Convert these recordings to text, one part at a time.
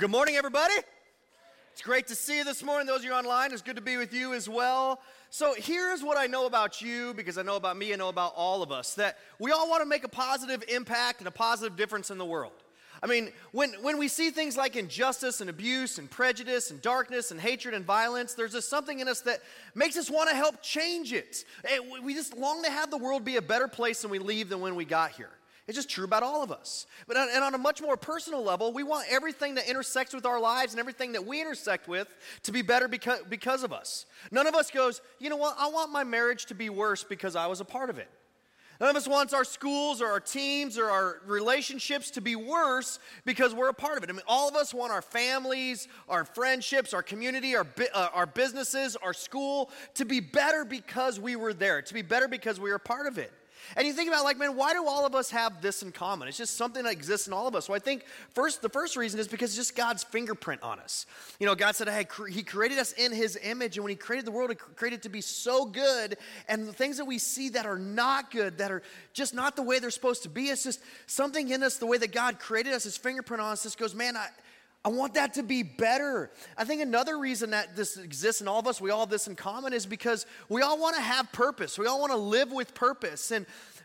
Good morning, everybody. It's great to see you this morning. Those of you online, it's good to be with you as well. So, here's what I know about you because I know about me, I know about all of us that we all want to make a positive impact and a positive difference in the world. I mean, when, when we see things like injustice and abuse and prejudice and darkness and hatred and violence, there's just something in us that makes us want to help change it. We just long to have the world be a better place when we leave than when we got here. It's just true about all of us. But and on a much more personal level, we want everything that intersects with our lives and everything that we intersect with to be better because, because of us. None of us goes, you know what, I want my marriage to be worse because I was a part of it. None of us wants our schools or our teams or our relationships to be worse because we're a part of it. I mean, all of us want our families, our friendships, our community, our, uh, our businesses, our school to be better because we were there, to be better because we were a part of it. And you think about like, man, why do all of us have this in common? It's just something that exists in all of us. So I think first, the first reason is because it's just God's fingerprint on us. You know, God said, hey, He created us in His image, and when He created the world, He created it to be so good. And the things that we see that are not good, that are just not the way they're supposed to be, it's just something in us, the way that God created us, His fingerprint on us, just goes, man, I I want that to be better. I think another reason that this exists in all of us, we all have this in common, is because we all want to have purpose. We all want to live with purpose. And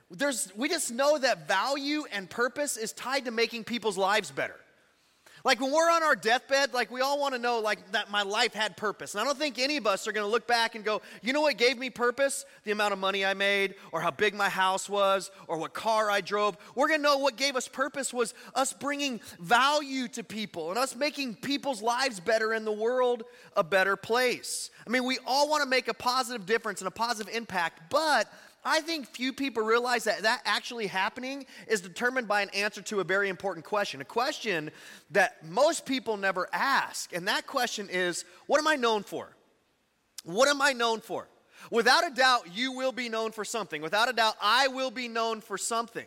there's, we just know that value and purpose is tied to making people's lives better. Like when we're on our deathbed, like we all want to know like that my life had purpose. And I don't think any of us are going to look back and go, "You know what gave me purpose? The amount of money I made or how big my house was or what car I drove." We're going to know what gave us purpose was us bringing value to people and us making people's lives better and the world a better place. I mean, we all want to make a positive difference and a positive impact, but I think few people realize that that actually happening is determined by an answer to a very important question, a question that most people never ask. And that question is what am I known for? What am I known for? Without a doubt, you will be known for something. Without a doubt, I will be known for something.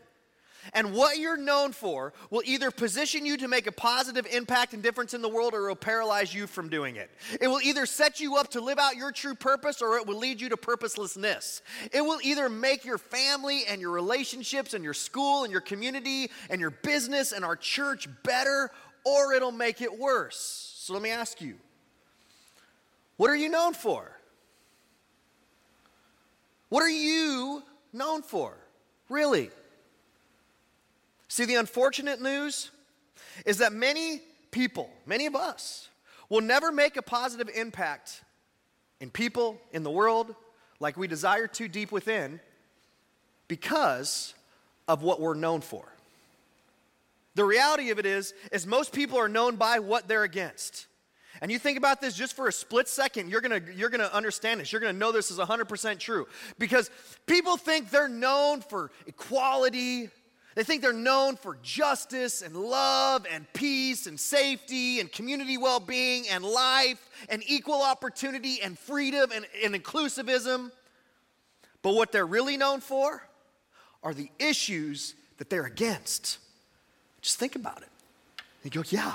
And what you're known for will either position you to make a positive impact and difference in the world or it will paralyze you from doing it. It will either set you up to live out your true purpose or it will lead you to purposelessness. It will either make your family and your relationships and your school and your community and your business and our church better or it'll make it worse. So let me ask you what are you known for? What are you known for? Really? See, the unfortunate news is that many people, many of us, will never make a positive impact in people, in the world, like we desire to deep within because of what we're known for. The reality of it is, is most people are known by what they're against. And you think about this just for a split second, you're gonna, you're gonna understand this. You're gonna know this is 100% true. Because people think they're known for equality, they think they're known for justice and love and peace and safety and community well being and life and equal opportunity and freedom and, and inclusivism. But what they're really known for are the issues that they're against. Just think about it. You go, yeah.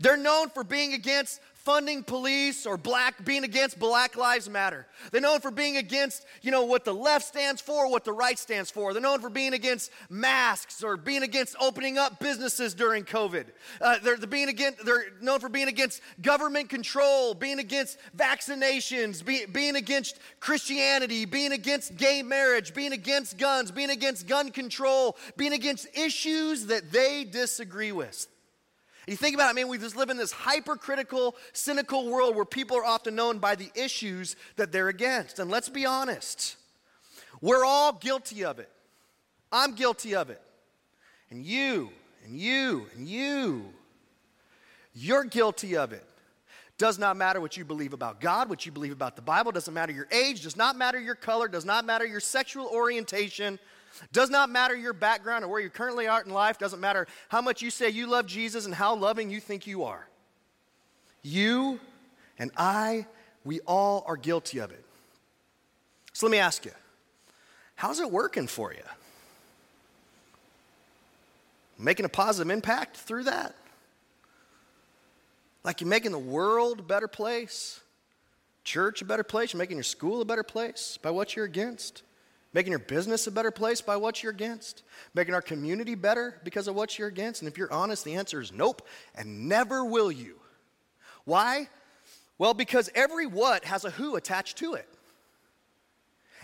They're known for being against funding police or black being against black lives matter they're known for being against you know what the left stands for what the right stands for they're known for being against masks or being against opening up businesses during covid uh, they're, they're, being against, they're known for being against government control being against vaccinations be, being against christianity being against gay marriage being against guns being against gun control being against issues that they disagree with you think about it, I mean, we just live in this hypercritical, cynical world where people are often known by the issues that they're against. And let's be honest, we're all guilty of it. I'm guilty of it. And you, and you, and you, you're guilty of it. Does not matter what you believe about God, what you believe about the Bible, doesn't matter your age, does not matter your color, does not matter your sexual orientation, does not matter your background or where you currently are in life, doesn't matter how much you say you love Jesus and how loving you think you are. You and I, we all are guilty of it. So let me ask you how's it working for you? Making a positive impact through that? Like you're making the world a better place, church a better place, you're making your school a better place by what you're against? Making your business a better place by what you're against? Making our community better because of what you're against? And if you're honest, the answer is nope, and never will you. Why? Well, because every what has a who attached to it.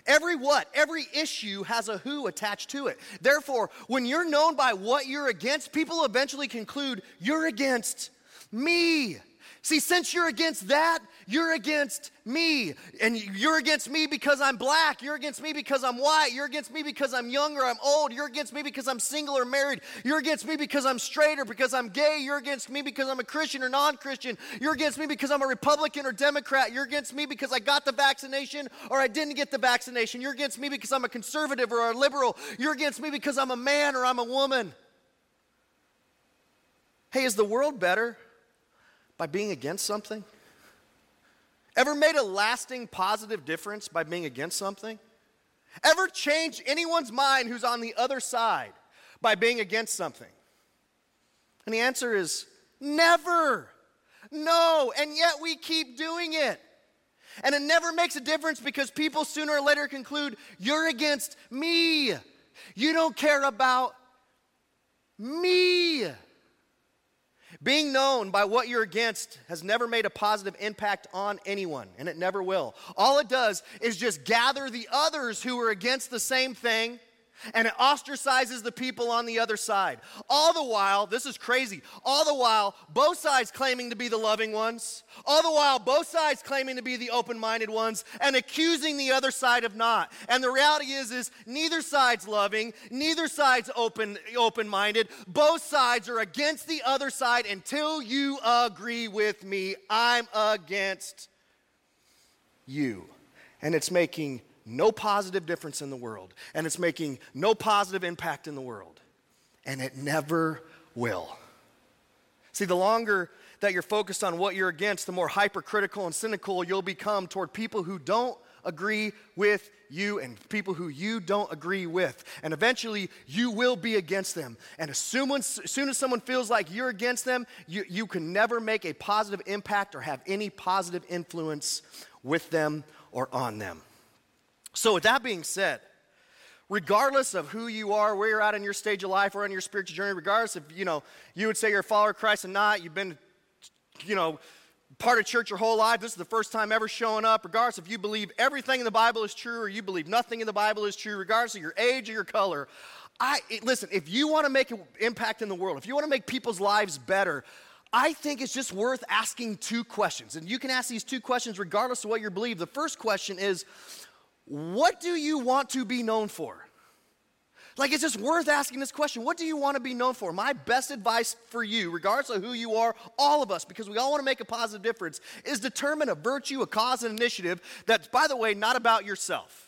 Every what, every issue has a who attached to it. Therefore, when you're known by what you're against, people eventually conclude you're against me. See, since you're against that, you're against me. And you're against me because I'm black. You're against me because I'm white. You're against me because I'm young or I'm old. You're against me because I'm single or married. You're against me because I'm straight or because I'm gay. You're against me because I'm a Christian or non Christian. You're against me because I'm a Republican or Democrat. You're against me because I got the vaccination or I didn't get the vaccination. You're against me because I'm a conservative or a liberal. You're against me because I'm a man or I'm a woman. Hey, is the world better? By being against something? Ever made a lasting positive difference by being against something? Ever changed anyone's mind who's on the other side by being against something? And the answer is never. No, and yet we keep doing it. And it never makes a difference because people sooner or later conclude, you're against me. You don't care about me. Being known by what you're against has never made a positive impact on anyone, and it never will. All it does is just gather the others who are against the same thing and it ostracizes the people on the other side. All the while, this is crazy, all the while, both sides claiming to be the loving ones, all the while, both sides claiming to be the open minded ones, and accusing the other side of not. And the reality is, is neither side's loving, neither side's open open minded. Both sides are against the other side until you agree with me. I'm against you. And it's making no positive difference in the world, and it's making no positive impact in the world, and it never will. See, the longer that you're focused on what you're against, the more hypercritical and cynical you'll become toward people who don't agree with you and people who you don't agree with. And eventually, you will be against them. And as soon as, soon as someone feels like you're against them, you, you can never make a positive impact or have any positive influence with them or on them. So, with that being said, regardless of who you are, where you're at in your stage of life or on your spiritual journey, regardless if you know you would say you're a follower of Christ or not, you've been, you know, part of church your whole life, this is the first time ever showing up, regardless if you believe everything in the Bible is true or you believe nothing in the Bible is true, regardless of your age or your color. I listen, if you want to make an impact in the world, if you want to make people's lives better, I think it's just worth asking two questions. And you can ask these two questions regardless of what you believe. The first question is what do you want to be known for? Like, it's just worth asking this question. What do you want to be known for? My best advice for you, regardless of who you are, all of us, because we all want to make a positive difference, is determine a virtue, a cause, an initiative that's, by the way, not about yourself.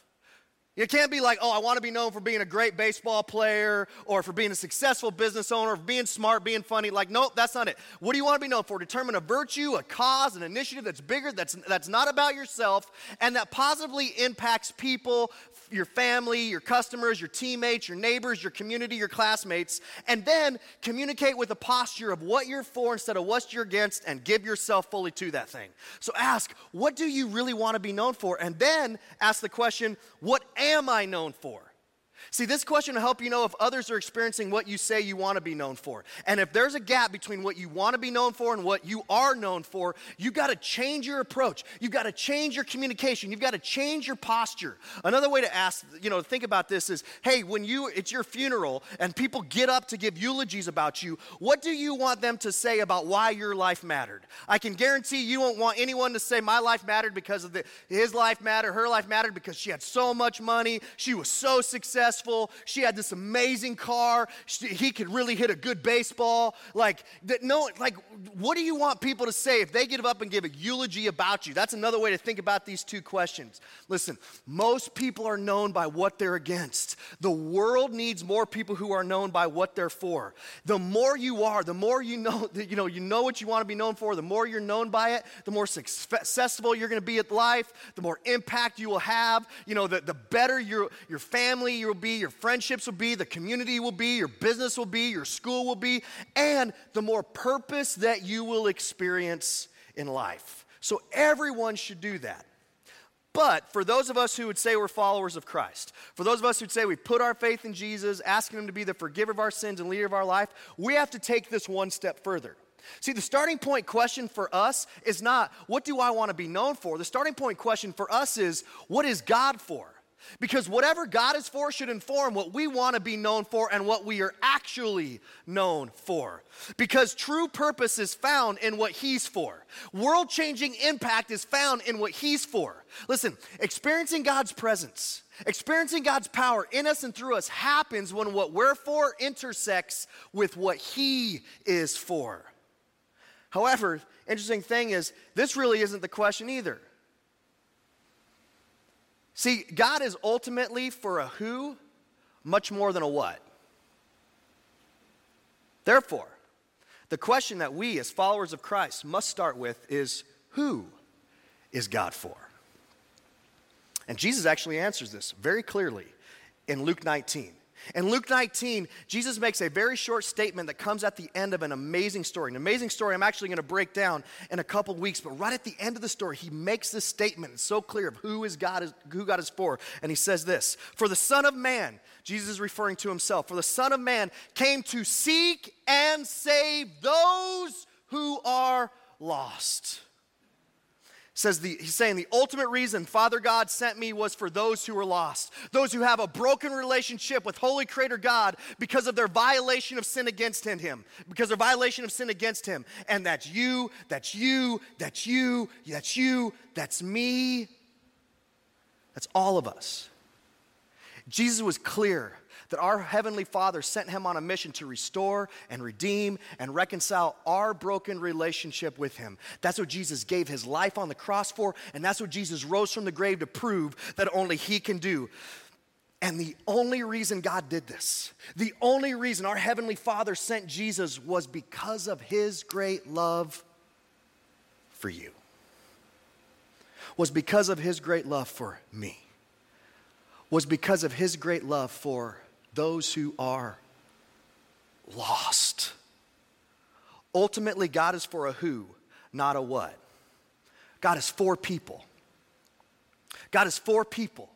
You can't be like, oh, I want to be known for being a great baseball player or for being a successful business owner, or being smart, being funny. Like, nope, that's not it. What do you want to be known for? Determine a virtue, a cause, an initiative that's bigger, that's, that's not about yourself, and that positively impacts people, your family, your customers, your teammates, your neighbors, your community, your classmates, and then communicate with a posture of what you're for instead of what you're against and give yourself fully to that thing. So ask, what do you really want to be known for? And then ask the question, what am I known for? See, this question will help you know if others are experiencing what you say you want to be known for. And if there's a gap between what you want to be known for and what you are known for, you got to change your approach. You've got to change your communication. You've got to change your posture. Another way to ask, you know, think about this is, hey, when you it's your funeral and people get up to give eulogies about you, what do you want them to say about why your life mattered? I can guarantee you won't want anyone to say my life mattered because of the, his life mattered, her life mattered because she had so much money, she was so successful successful. She had this amazing car. She, he could really hit a good baseball. Like, that, no, like, what do you want people to say if they get up and give a eulogy about you? That's another way to think about these two questions. Listen, most people are known by what they're against. The world needs more people who are known by what they're for. The more you are, the more you know, you know, you know what you want to be known for, the more you're known by it, the more successful you're going to be at life, the more impact you will have, you know, the, the better your, your family you will be, your friendships will be, the community will be, your business will be, your school will be, and the more purpose that you will experience in life. So everyone should do that. but for those of us who would say we're followers of Christ, for those of us who'd say we put our faith in Jesus, asking Him to be the forgiver of our sins and leader of our life, we have to take this one step further. See, the starting point question for us is not, what do I want to be known for? The starting point question for us is, what is God for? Because whatever God is for should inform what we want to be known for and what we are actually known for. Because true purpose is found in what He's for. World changing impact is found in what He's for. Listen, experiencing God's presence, experiencing God's power in us and through us happens when what we're for intersects with what He is for. However, interesting thing is, this really isn't the question either. See, God is ultimately for a who much more than a what. Therefore, the question that we as followers of Christ must start with is who is God for? And Jesus actually answers this very clearly in Luke 19. In Luke 19, Jesus makes a very short statement that comes at the end of an amazing story. An amazing story I'm actually going to break down in a couple weeks, but right at the end of the story, he makes this statement. It's so clear of who is God is who God is for. And he says this: For the Son of Man, Jesus is referring to himself, for the Son of Man came to seek and save those who are lost says the, he's saying the ultimate reason Father God sent me was for those who were lost, those who have a broken relationship with Holy Creator God because of their violation of sin against Him, because their violation of sin against Him. And that's you, that's you, that's you, that's you, that's me, that's all of us. Jesus was clear that our Heavenly Father sent him on a mission to restore and redeem and reconcile our broken relationship with him. That's what Jesus gave his life on the cross for, and that's what Jesus rose from the grave to prove that only he can do. And the only reason God did this, the only reason our Heavenly Father sent Jesus was because of His great love for you, was because of His great love for me, was because of His great love for those who are lost. Ultimately, God is for a who, not a what. God is for people. God is for people.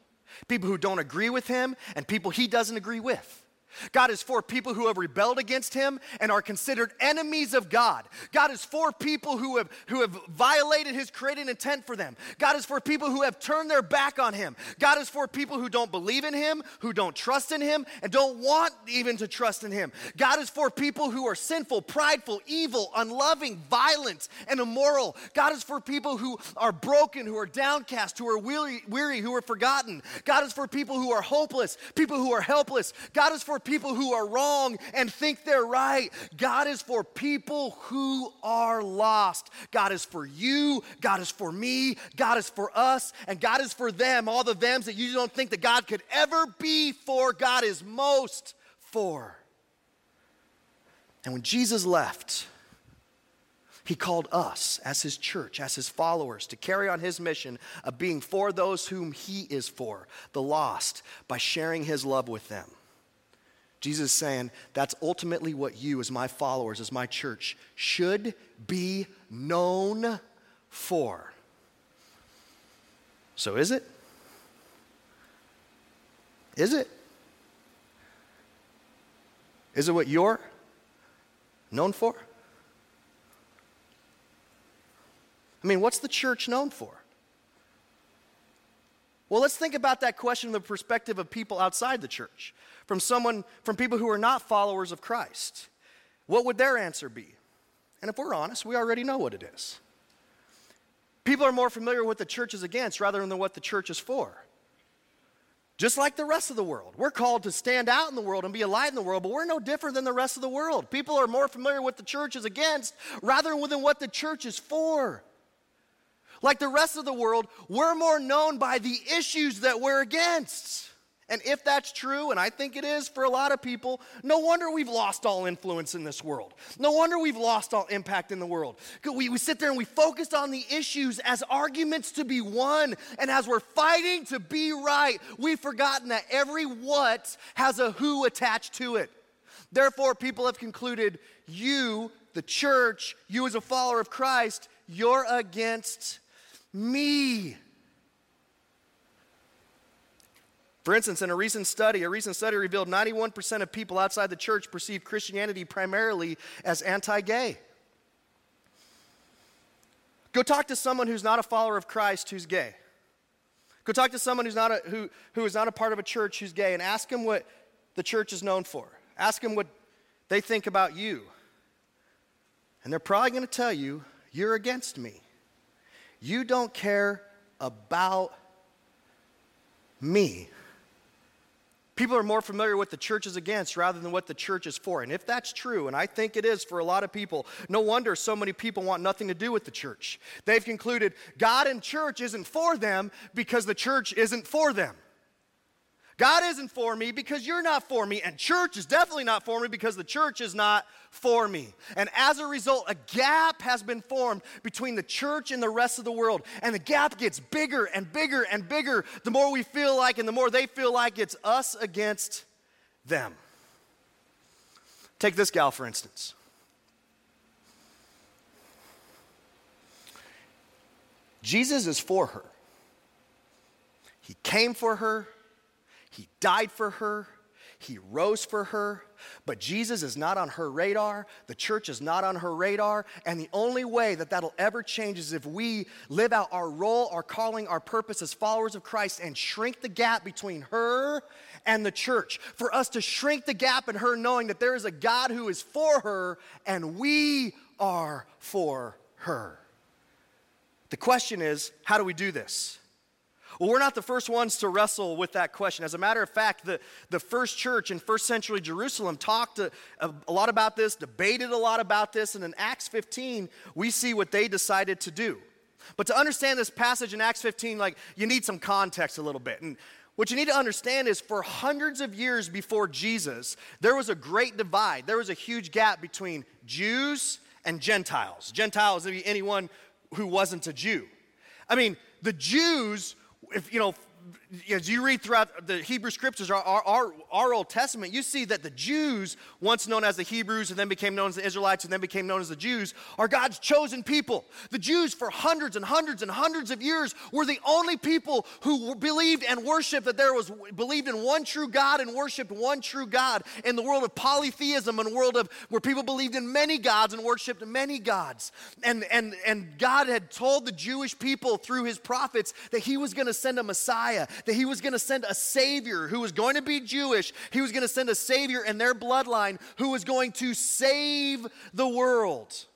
People who don't agree with him and people he doesn't agree with. God is for people who have rebelled against him and are considered enemies of God. God is for people who have, who have violated his created intent for them. God is for people who have turned their back on him. God is for people who don't believe in him, who don't trust in him, and don't want even to trust in him. God is for people who are sinful, prideful, evil, unloving, violent, and immoral. God is for people who are broken, who are downcast, who are weary, weary who are forgotten. God is for people who are hopeless, people who are helpless. God is for people who are wrong and think they're right. God is for people who are lost. God is for you. God is for me. God is for us. And God is for them. All the thems that you don't think that God could ever be for, God is most for. And when Jesus left, he called us as his church, as his followers, to carry on his mission of being for those whom he is for, the lost, by sharing his love with them. Jesus is saying that's ultimately what you, as my followers, as my church, should be known for. So is it? Is it? Is it what you're known for? I mean, what's the church known for? Well, let's think about that question from the perspective of people outside the church from someone, from people who are not followers of Christ, what would their answer be? And if we're honest, we already know what it is. People are more familiar with what the church is against rather than what the church is for. Just like the rest of the world. We're called to stand out in the world and be a light in the world, but we're no different than the rest of the world. People are more familiar with the church is against rather than what the church is for. Like the rest of the world, we're more known by the issues that we're against. And if that's true, and I think it is for a lot of people, no wonder we've lost all influence in this world. No wonder we've lost all impact in the world. We, we sit there and we focus on the issues as arguments to be won. And as we're fighting to be right, we've forgotten that every what has a who attached to it. Therefore, people have concluded you, the church, you as a follower of Christ, you're against me. For instance, in a recent study, a recent study revealed 91% of people outside the church perceive Christianity primarily as anti gay. Go talk to someone who's not a follower of Christ who's gay. Go talk to someone who's not a, who, who is not a part of a church who's gay and ask them what the church is known for. Ask them what they think about you. And they're probably going to tell you, you're against me. You don't care about me. People are more familiar with the church is against rather than what the church is for. And if that's true, and I think it is for a lot of people, no wonder so many people want nothing to do with the church. They've concluded God and church isn't for them because the church isn't for them. God isn't for me because you're not for me, and church is definitely not for me because the church is not for me. And as a result, a gap has been formed between the church and the rest of the world. And the gap gets bigger and bigger and bigger the more we feel like and the more they feel like it's us against them. Take this gal, for instance. Jesus is for her. He came for her. He died for her. He rose for her, but Jesus is not on her radar. The church is not on her radar. And the only way that that'll ever change is if we live out our role, our calling, our purpose as followers of Christ and shrink the gap between her and the church. For us to shrink the gap in her knowing that there is a God who is for her and we are for her. The question is how do we do this? Well, we're not the first ones to wrestle with that question. As a matter of fact, the, the first church in first century Jerusalem talked a, a, a lot about this, debated a lot about this, and in Acts 15, we see what they decided to do. But to understand this passage in Acts 15, like you need some context a little bit. And what you need to understand is for hundreds of years before Jesus, there was a great divide. There was a huge gap between Jews and Gentiles. Gentiles, would be anyone who wasn't a Jew. I mean, the Jews if you know, as you read throughout the Hebrew scriptures, our, our, our, Old Testament, you see that the Jews, once known as the Hebrews and then became known as the Israelites and then became known as the Jews, are God's chosen people. The Jews, for hundreds and hundreds and hundreds of years, were the only people who believed and worshiped that there was, believed in one true God and worshiped one true God in the world of polytheism and world of where people believed in many gods and worshiped many gods. And, and, and God had told the Jewish people through his prophets that he was going to send a Messiah that he was going to send a Savior who was going to be Jewish. He was going to send a Savior in their bloodline who was going to save the world.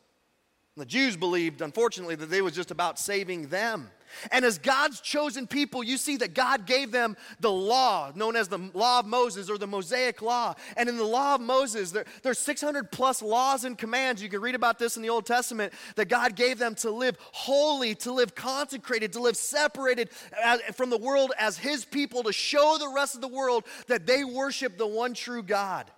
The Jews believed, unfortunately, that they was just about saving them. And as God's chosen people, you see that God gave them the law, known as the law of Moses or the Mosaic law. And in the law of Moses, there, there's 600 plus laws and commands. You can read about this in the Old Testament that God gave them to live holy, to live consecrated, to live separated uh, from the world as His people, to show the rest of the world that they worship the one true God.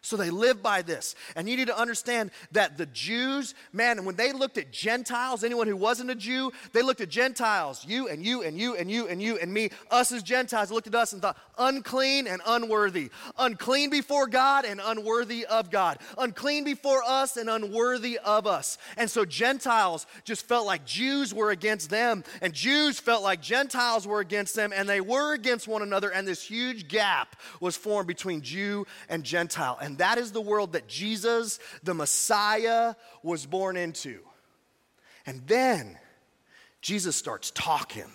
So they live by this. And you need to understand that the Jews, man, when they looked at Gentiles, anyone who wasn't a Jew, they looked at Gentiles, you and you and you and you and you and me, us as Gentiles, looked at us and thought, unclean and unworthy. Unclean before God and unworthy of God. Unclean before us and unworthy of us. And so Gentiles just felt like Jews were against them, and Jews felt like Gentiles were against them, and they were against one another, and this huge gap was formed between Jew and Gentile. That is the world that Jesus, the Messiah, was born into. And then Jesus starts talking.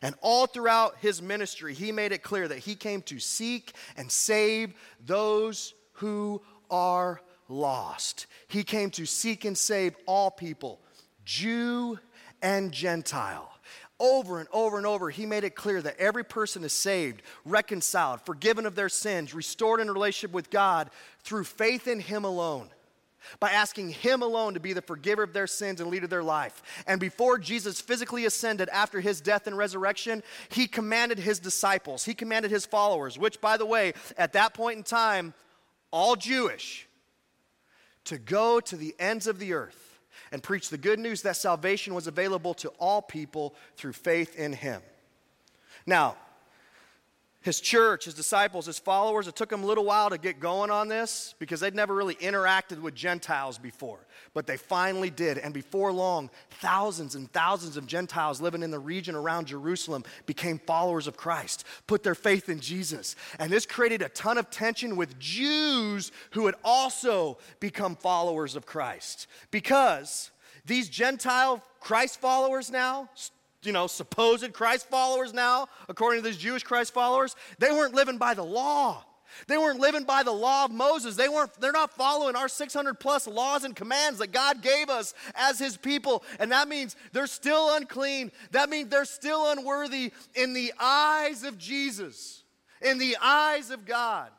And all throughout his ministry, he made it clear that he came to seek and save those who are lost. He came to seek and save all people, Jew and Gentile over and over and over, he made it clear that every person is saved, reconciled, forgiven of their sins, restored in relationship with God through faith in him alone. By asking Him alone to be the forgiver of their sins and leader of their life. And before Jesus physically ascended after His death and resurrection, He commanded His disciples, He commanded His followers, which, by the way, at that point in time, all Jewish, to go to the ends of the earth and preach the good news that salvation was available to all people through faith in him. Now, his church, his disciples, his followers, it took them a little while to get going on this because they'd never really interacted with Gentiles before. But they finally did. And before long, thousands and thousands of Gentiles living in the region around Jerusalem became followers of Christ, put their faith in Jesus. And this created a ton of tension with Jews who had also become followers of Christ. Because these Gentile Christ followers now, you know, supposed Christ followers now, according to these Jewish Christ followers, they weren't living by the law. They weren't living by the law of Moses. They weren't, they're not following our 600 plus laws and commands that God gave us as his people. And that means they're still unclean. That means they're still unworthy in the eyes of Jesus, in the eyes of God.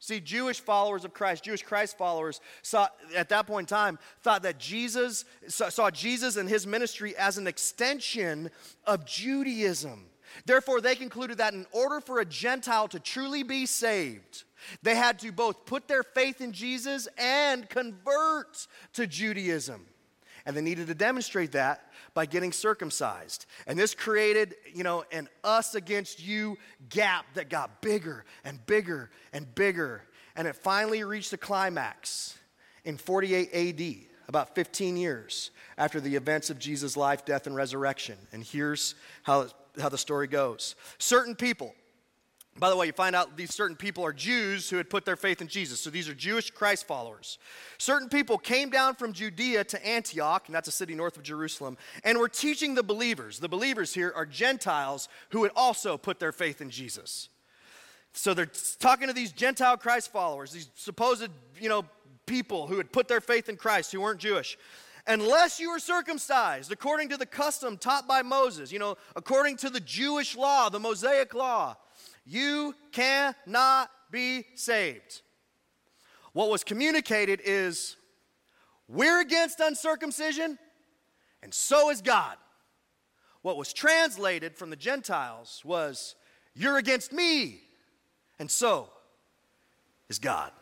See, Jewish followers of Christ, Jewish Christ followers, saw at that point in time thought that Jesus saw Jesus and his ministry as an extension of Judaism. Therefore, they concluded that in order for a Gentile to truly be saved, they had to both put their faith in Jesus and convert to Judaism. And they needed to demonstrate that by getting circumcised. And this created, you know, an us against you gap that got bigger and bigger and bigger. And it finally reached a climax in 48 AD, about 15 years after the events of Jesus' life, death, and resurrection. And here's how, how the story goes certain people, by the way, you find out these certain people are Jews who had put their faith in Jesus. So these are Jewish Christ followers. Certain people came down from Judea to Antioch, and that's a city north of Jerusalem, and were teaching the believers. The believers here are Gentiles who had also put their faith in Jesus. So they're talking to these Gentile Christ followers, these supposed, you know, people who had put their faith in Christ who weren't Jewish unless you were circumcised according to the custom taught by Moses, you know, according to the Jewish law, the Mosaic law, you cannot be saved. What was communicated is we're against uncircumcision, and so is God. What was translated from the Gentiles was you're against me, and so is God.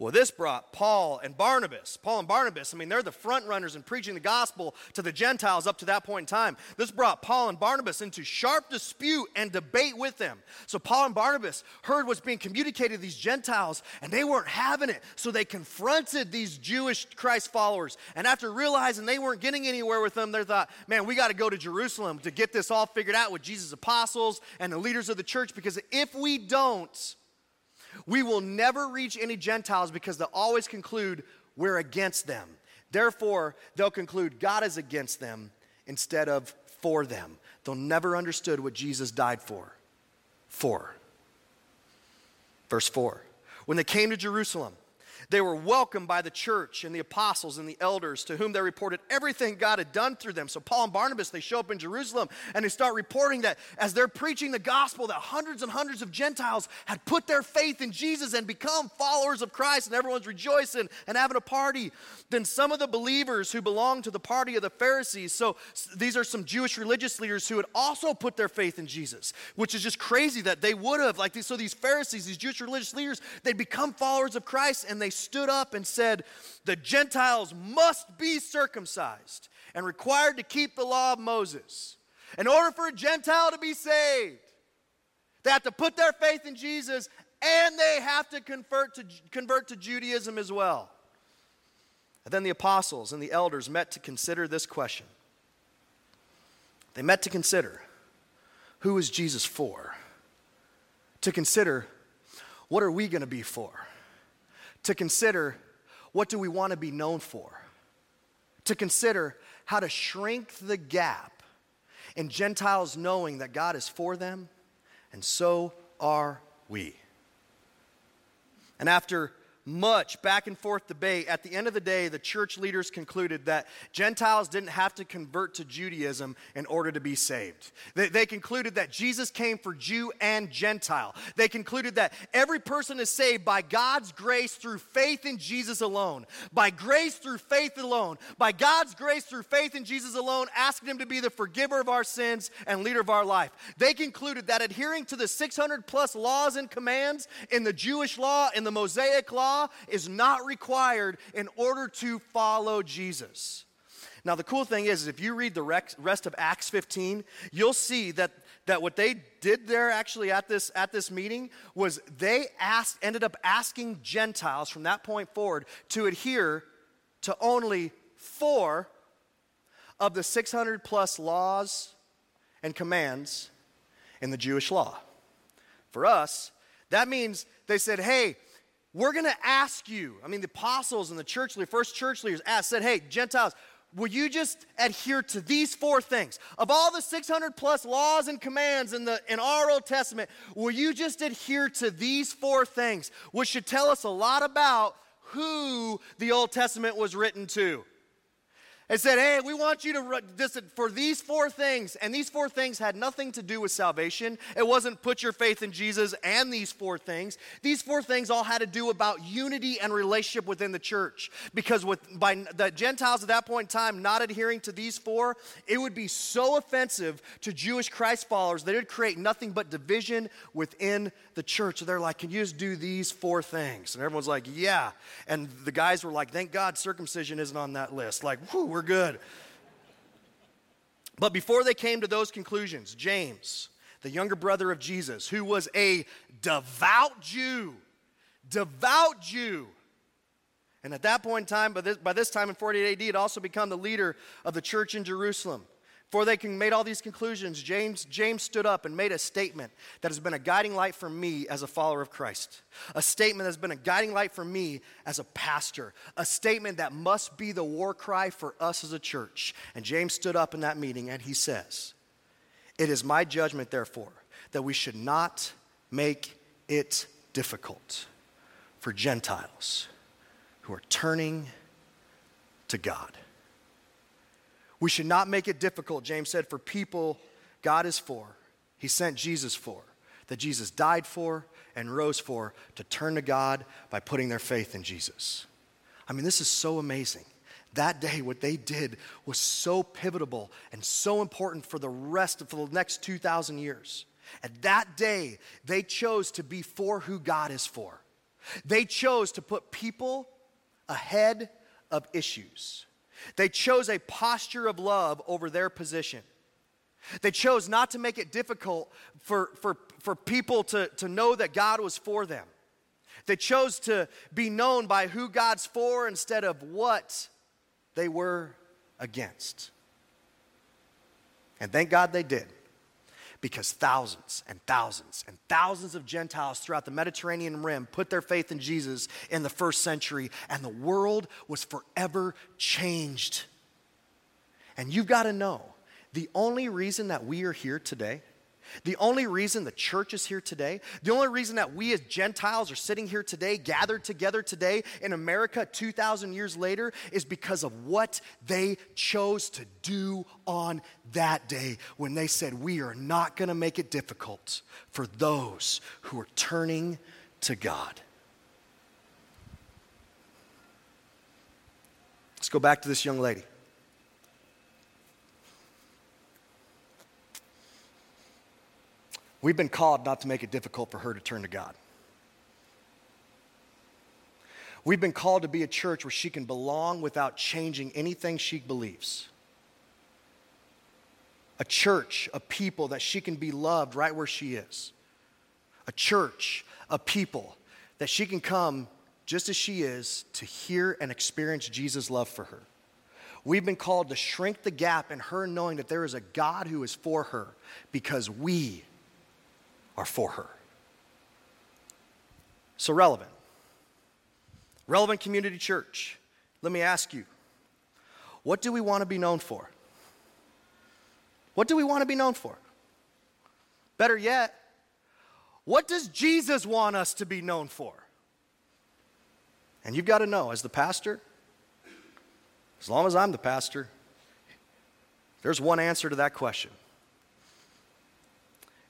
Well, this brought Paul and Barnabas. Paul and Barnabas, I mean, they're the front runners in preaching the gospel to the Gentiles up to that point in time. This brought Paul and Barnabas into sharp dispute and debate with them. So Paul and Barnabas heard what's being communicated to these Gentiles, and they weren't having it. So they confronted these Jewish Christ followers. And after realizing they weren't getting anywhere with them, they thought, man, we got to go to Jerusalem to get this all figured out with Jesus' apostles and the leaders of the church, because if we don't, we will never reach any Gentiles because they'll always conclude we're against them. Therefore, they'll conclude God is against them instead of for them. They'll never understood what Jesus died for. For. Verse 4. When they came to Jerusalem, they were welcomed by the church and the apostles and the elders to whom they reported everything God had done through them. So Paul and Barnabas, they show up in Jerusalem and they start reporting that as they're preaching the gospel, that hundreds and hundreds of Gentiles had put their faith in Jesus and become followers of Christ, and everyone's rejoicing and having a party. Then some of the believers who belonged to the party of the Pharisees, so these are some Jewish religious leaders who had also put their faith in Jesus, which is just crazy that they would have, like, so these Pharisees, these Jewish religious leaders, they'd become followers of Christ and they stood up and said, The Gentiles must be circumcised and required to keep the law of Moses. In order for a Gentile to be saved, they have to put their faith in Jesus and they have to convert to, convert to Judaism as well. And then the apostles and the elders met to consider this question. They met to consider who is Jesus for? To consider what are we going to be for? To consider what do we want to be known for, to consider how to shrink the gap in Gentiles knowing that God is for them, and so are we. And after much back and forth debate, at the end of the day, the church leaders concluded that Gentiles didn't have to convert to Judaism in order to be saved. They, they, concluded that Jesus came for Jew and Gentile. They concluded that every person is saved by God's grace through faith in Jesus alone. By grace through faith alone. By God's grace through faith in Jesus alone, asking Him to be the forgiver of our sins and leader of our life. They concluded that adhering to the 600 plus laws and commands in the Jewish law, in the Mosaic law, is not required in order to follow Jesus. Now, the cool thing is, if you read the rest of Acts 15, you'll see that that what they did there actually at this at this meeting was they asked ended up asking Gentiles from that point forward to adhere to only four of the 600 plus laws and commands in the Jewish law. For us, that means they said, hey, we're going to ask you. I mean, the apostles and the church leaders, first church leaders asked, said, hey, Gentiles, will you just adhere to these four things? Of all the 600 plus laws and commands in, the, in our Old Testament, will you just adhere to these four things, which should tell us a lot about who the Old Testament was written to? And said, Hey, we want you to this for these four things. And these four things had nothing to do with salvation. It wasn't put your faith in Jesus and these four things. These four things all had to do about unity and relationship within the church. Because with by the Gentiles at that point in time not adhering to these four, it would be so offensive to Jewish Christ followers that it would create nothing but division within the church. So they're like, Can you just do these four things? And everyone's like, Yeah. And the guys were like, Thank God circumcision isn't on that list. Like, whew, we're good. But before they came to those conclusions, James, the younger brother of Jesus, who was a devout Jew, devout Jew, and at that point in time, by this, by this time in 48 AD, had also become the leader of the church in Jerusalem. Before they made all these conclusions, James, James stood up and made a statement that has been a guiding light for me as a follower of Christ. A statement that's been a guiding light for me as a pastor. A statement that must be the war cry for us as a church. And James stood up in that meeting and he says, It is my judgment, therefore, that we should not make it difficult for Gentiles who are turning to God. We should not make it difficult, James said, for people God is for, He sent Jesus for, that Jesus died for and rose for, to turn to God by putting their faith in Jesus. I mean, this is so amazing. That day, what they did was so pivotal and so important for the rest of for the next 2,000 years. At that day, they chose to be for who God is for. They chose to put people ahead of issues. They chose a posture of love over their position. They chose not to make it difficult for, for, for people to, to know that God was for them. They chose to be known by who God's for instead of what they were against. And thank God they did because thousands and thousands and thousands of Gentiles throughout the Mediterranean rim put their faith in Jesus in the first century, and the world was forever changed. And you've got to know the only reason that we are here today the only reason the church is here today, the only reason that we as Gentiles are sitting here today, gathered together today in America 2,000 years later, is because of what they chose to do on that day when they said, We are not going to make it difficult for those who are turning to God. Let's go back to this young lady. We've been called not to make it difficult for her to turn to God. We've been called to be a church where she can belong without changing anything she believes. A church, a people that she can be loved right where she is. A church, a people that she can come just as she is to hear and experience Jesus' love for her. We've been called to shrink the gap in her knowing that there is a God who is for her because we are for her. So, relevant. Relevant community church. Let me ask you what do we want to be known for? What do we want to be known for? Better yet, what does Jesus want us to be known for? And you've got to know, as the pastor, as long as I'm the pastor, there's one answer to that question.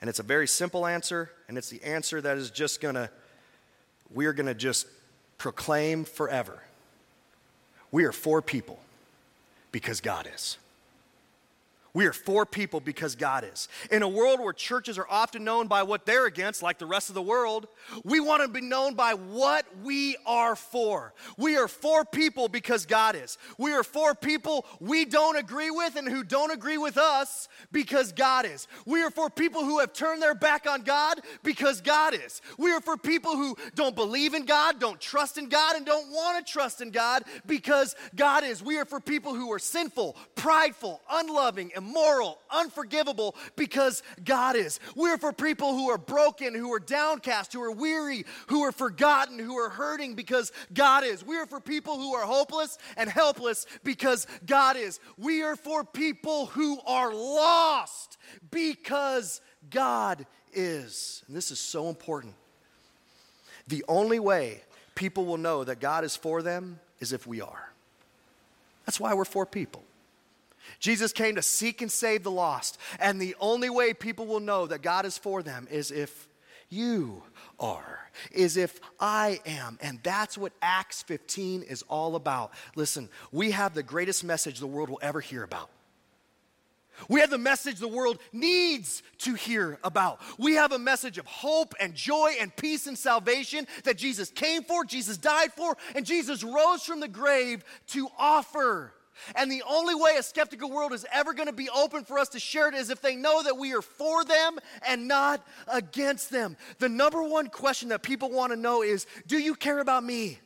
And it's a very simple answer, and it's the answer that is just gonna, we're gonna just proclaim forever. We are for people because God is. We are for people because God is. In a world where churches are often known by what they're against, like the rest of the world, we want to be known by what we are for. We are for people because God is. We are for people we don't agree with and who don't agree with us because God is. We are for people who have turned their back on God because God is. We are for people who don't believe in God, don't trust in God, and don't want to trust in God because God is. We are for people who are sinful, prideful, unloving, immoral, unforgivable because God is. We're for people who are broken, who are downcast, who are weary, who are forgotten, who are hurting because God is. We are for people who are hopeless and helpless because God is. We are for people who are lost because God is. And this is so important. The only way people will know that God is for them is if we are. That's why we're for people. Jesus came to seek and save the lost. And the only way people will know that God is for them is if you are, is if I am. And that's what Acts 15 is all about. Listen, we have the greatest message the world will ever hear about. We have the message the world needs to hear about. We have a message of hope and joy and peace and salvation that Jesus came for, Jesus died for, and Jesus rose from the grave to offer. And the only way a skeptical world is ever going to be open for us to share it is if they know that we are for them and not against them. The number one question that people want to know is Do you care about me?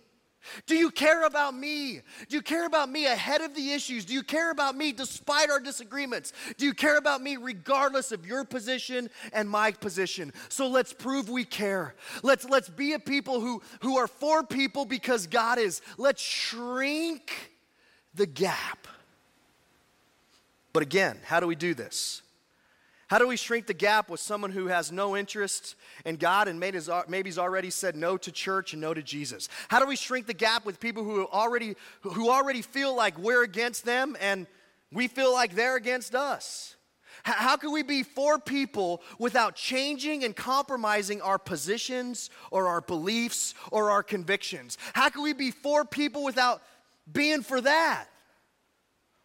Do you care about me? Do you care about me ahead of the issues? Do you care about me despite our disagreements? Do you care about me regardless of your position and my position? So let's prove we care. Let's, let's be a people who, who are for people because God is. Let's shrink the gap. But again, how do we do this? How do we shrink the gap with someone who has no interest in God and maybe he's already said no to church and no to Jesus? How do we shrink the gap with people who already, who already feel like we're against them and we feel like they're against us? How can we be for people without changing and compromising our positions or our beliefs or our convictions? How can we be for people without being for that?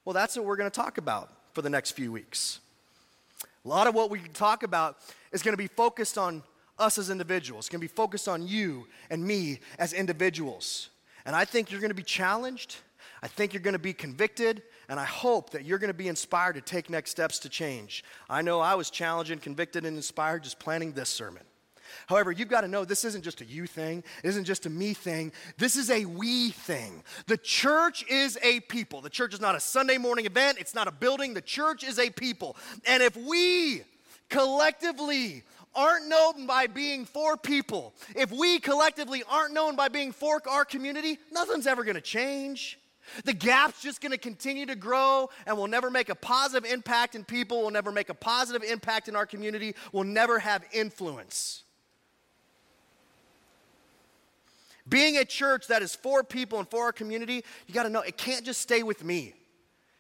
Well, that's what we're going to talk about for the next few weeks. A lot of what we talk about is going to be focused on us as individuals. It's going to be focused on you and me as individuals. And I think you're going to be challenged. I think you're going to be convicted. And I hope that you're going to be inspired to take next steps to change. I know I was challenged and convicted and inspired just planning this sermon. However, you've got to know this isn't just a you thing, it isn't just a me thing. This is a we thing. The church is a people. The church is not a Sunday morning event, it's not a building. The church is a people. And if we collectively aren't known by being for people, if we collectively aren't known by being for our community, nothing's ever going to change. The gap's just going to continue to grow and we'll never make a positive impact in people, we'll never make a positive impact in our community, we'll never have influence. Being a church that is for people and for our community, you got to know it can't just stay with me.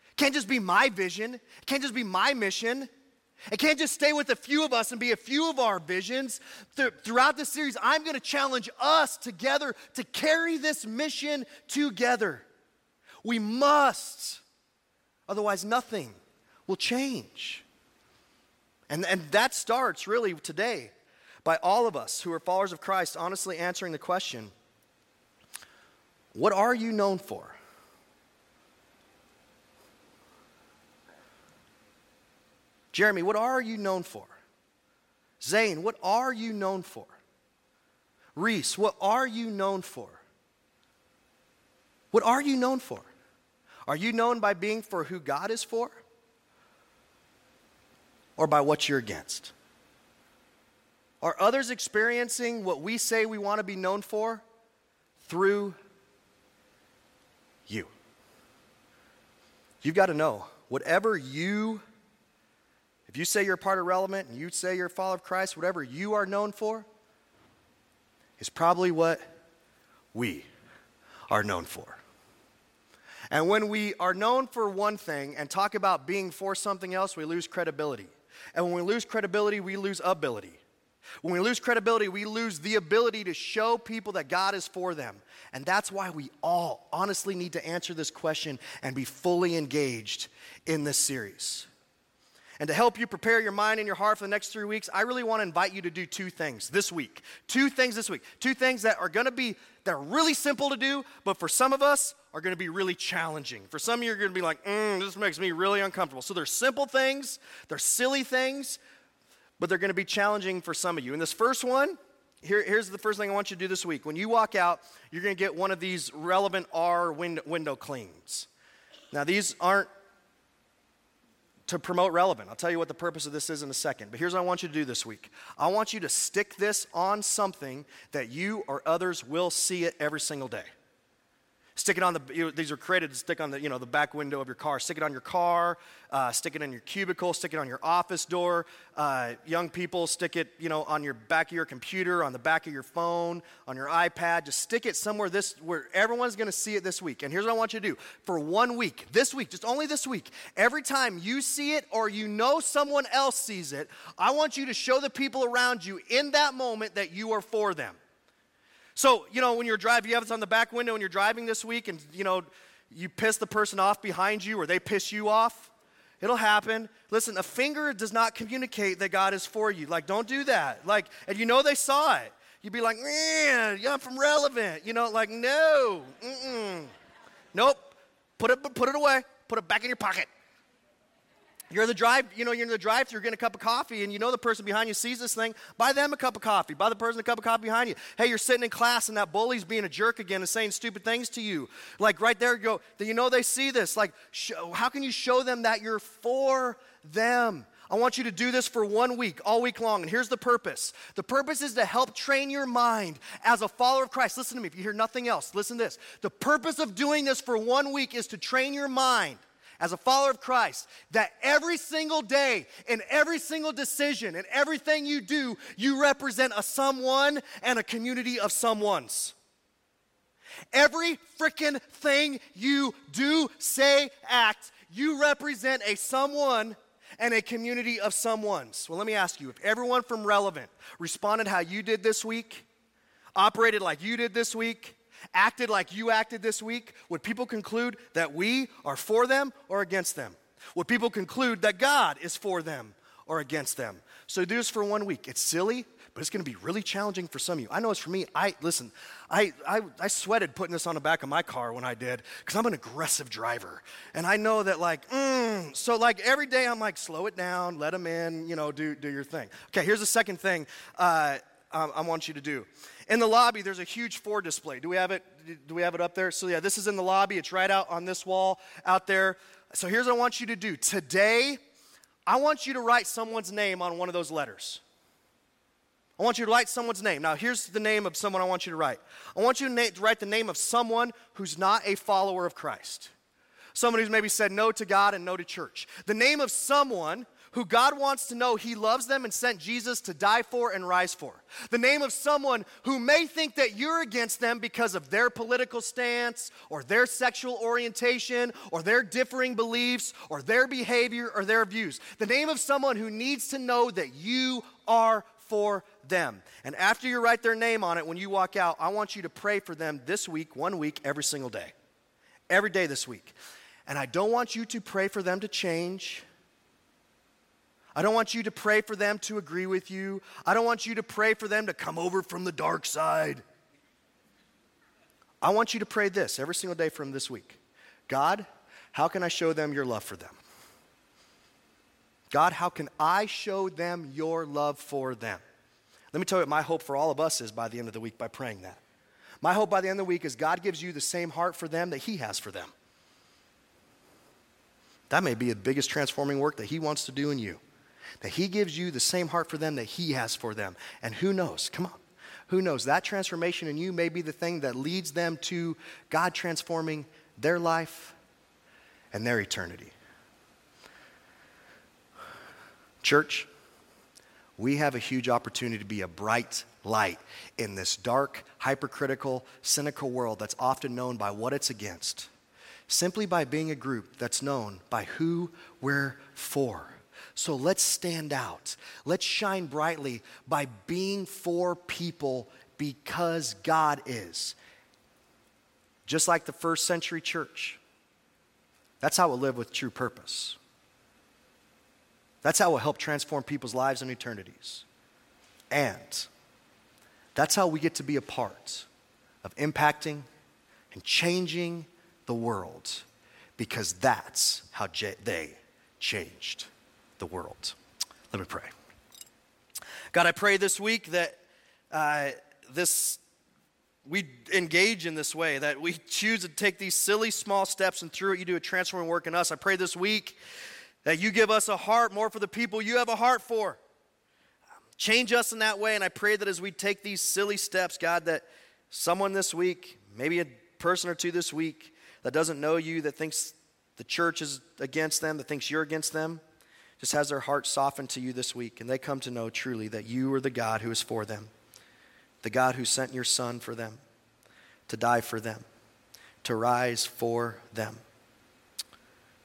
It can't just be my vision. It can't just be my mission. It can't just stay with a few of us and be a few of our visions. Th- throughout this series, I'm going to challenge us together to carry this mission together. We must, otherwise, nothing will change. And, and that starts really today by all of us who are followers of Christ honestly answering the question what are you known for? Jeremy, what are you known for? Zane, what are you known for? Reese, what are you known for? What are you known for? Are you known by being for who God is for? Or by what you're against? Are others experiencing what we say we want to be known for through you. You've got to know whatever you, if you say you're part of relevant and you say you're a follower of Christ, whatever you are known for is probably what we are known for. And when we are known for one thing and talk about being for something else, we lose credibility. And when we lose credibility, we lose ability. When we lose credibility, we lose the ability to show people that God is for them. And that's why we all honestly need to answer this question and be fully engaged in this series. And to help you prepare your mind and your heart for the next three weeks, I really want to invite you to do two things this week. Two things this week. Two things that are going to be that are really simple to do, but for some of us are going to be really challenging. For some of you, are going to be like, mm, this makes me really uncomfortable. So they're simple things, they're silly things, but they're going to be challenging for some of you. And this first one, here, here's the first thing I want you to do this week. When you walk out, you're going to get one of these relevant R window, window cleans. Now, these aren't to promote relevant. I'll tell you what the purpose of this is in a second. But here's what I want you to do this week I want you to stick this on something that you or others will see it every single day. Stick it on the, you know, these are created to stick on the, you know, the back window of your car. Stick it on your car, uh, stick it in your cubicle, stick it on your office door. Uh, young people, stick it, you know, on your back of your computer, on the back of your phone, on your iPad. Just stick it somewhere this, where everyone's going to see it this week. And here's what I want you to do. For one week, this week, just only this week, every time you see it or you know someone else sees it, I want you to show the people around you in that moment that you are for them. So, you know, when you're driving, you have this on the back window and you're driving this week and, you know, you piss the person off behind you or they piss you off. It'll happen. Listen, a finger does not communicate that God is for you. Like, don't do that. Like, and you know they saw it. You'd be like, man, yeah, I'm from Relevant. You know, like, no, mm-mm. Nope. Put it, put it away. Put it back in your pocket. You're in the drive, you know, you're in the drive-through getting a cup of coffee, and you know the person behind you sees this thing. Buy them a cup of coffee. Buy the person a cup of coffee behind you. Hey, you're sitting in class, and that bully's being a jerk again and saying stupid things to you. Like right there, you go. You know they see this. Like, how can you show them that you're for them? I want you to do this for one week, all week long. And here's the purpose the purpose is to help train your mind as a follower of Christ. Listen to me, if you hear nothing else, listen to this. The purpose of doing this for one week is to train your mind as a follower of Christ that every single day, in every single decision, in everything you do, you represent a someone and a community of someones. Every freaking thing you do, say, act, you represent a someone and a community of someones. Well, let me ask you if everyone from Relevant responded how you did this week, operated like you did this week, acted like you acted this week, would people conclude that we are for them or against them? Would people conclude that God is for them or against them? So do this for one week. It's silly, but it's going to be really challenging for some of you. I know it's for me. I listen. I, I, I sweated putting this on the back of my car when I did because I'm an aggressive driver, and I know that like, mm, so like every day I'm like, slow it down, let them in, you know, do do your thing. Okay, here's the second thing uh, I want you to do. In the lobby, there's a huge For display. Do we have it? Do we have it up there? So yeah, this is in the lobby. It's right out on this wall out there. So here's what I want you to do. Today, I want you to write someone's name on one of those letters. I want you to write someone's name. Now, here's the name of someone I want you to write. I want you to, na- to write the name of someone who's not a follower of Christ. Someone who's maybe said no to God and no to church. The name of someone who God wants to know He loves them and sent Jesus to die for and rise for. The name of someone who may think that you're against them because of their political stance or their sexual orientation or their differing beliefs or their behavior or their views. The name of someone who needs to know that you are for them. And after you write their name on it, when you walk out, I want you to pray for them this week, one week, every single day. Every day this week. And I don't want you to pray for them to change. I don't want you to pray for them to agree with you. I don't want you to pray for them to come over from the dark side. I want you to pray this every single day from this week God, how can I show them your love for them? God, how can I show them your love for them? Let me tell you what my hope for all of us is by the end of the week by praying that. My hope by the end of the week is God gives you the same heart for them that He has for them. That may be the biggest transforming work that He wants to do in you that He gives you the same heart for them that He has for them. And who knows? Come on. Who knows? That transformation in you may be the thing that leads them to God transforming their life and their eternity. Church, we have a huge opportunity to be a bright light in this dark, hypercritical, cynical world that's often known by what it's against, simply by being a group that's known by who we're for. So let's stand out. Let's shine brightly by being for people because God is. Just like the first century church. That's how we'll live with true purpose. That's how we'll help transform people's lives and eternities. And that's how we get to be a part of impacting and changing the world because that's how j- they changed the world. Let me pray. God, I pray this week that uh, this we engage in this way, that we choose to take these silly small steps and through it you do a transforming work in us. I pray this week that you give us a heart more for the people you have a heart for. Change us in that way, and I pray that as we take these silly steps, God, that someone this week, maybe a person or two this week, that doesn't know you, that thinks the church is against them, that thinks you're against them, just has their heart softened to you this week, and they come to know truly that you are the God who is for them, the God who sent your Son for them, to die for them, to rise for them.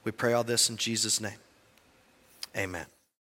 We pray all this in Jesus' name. Amen.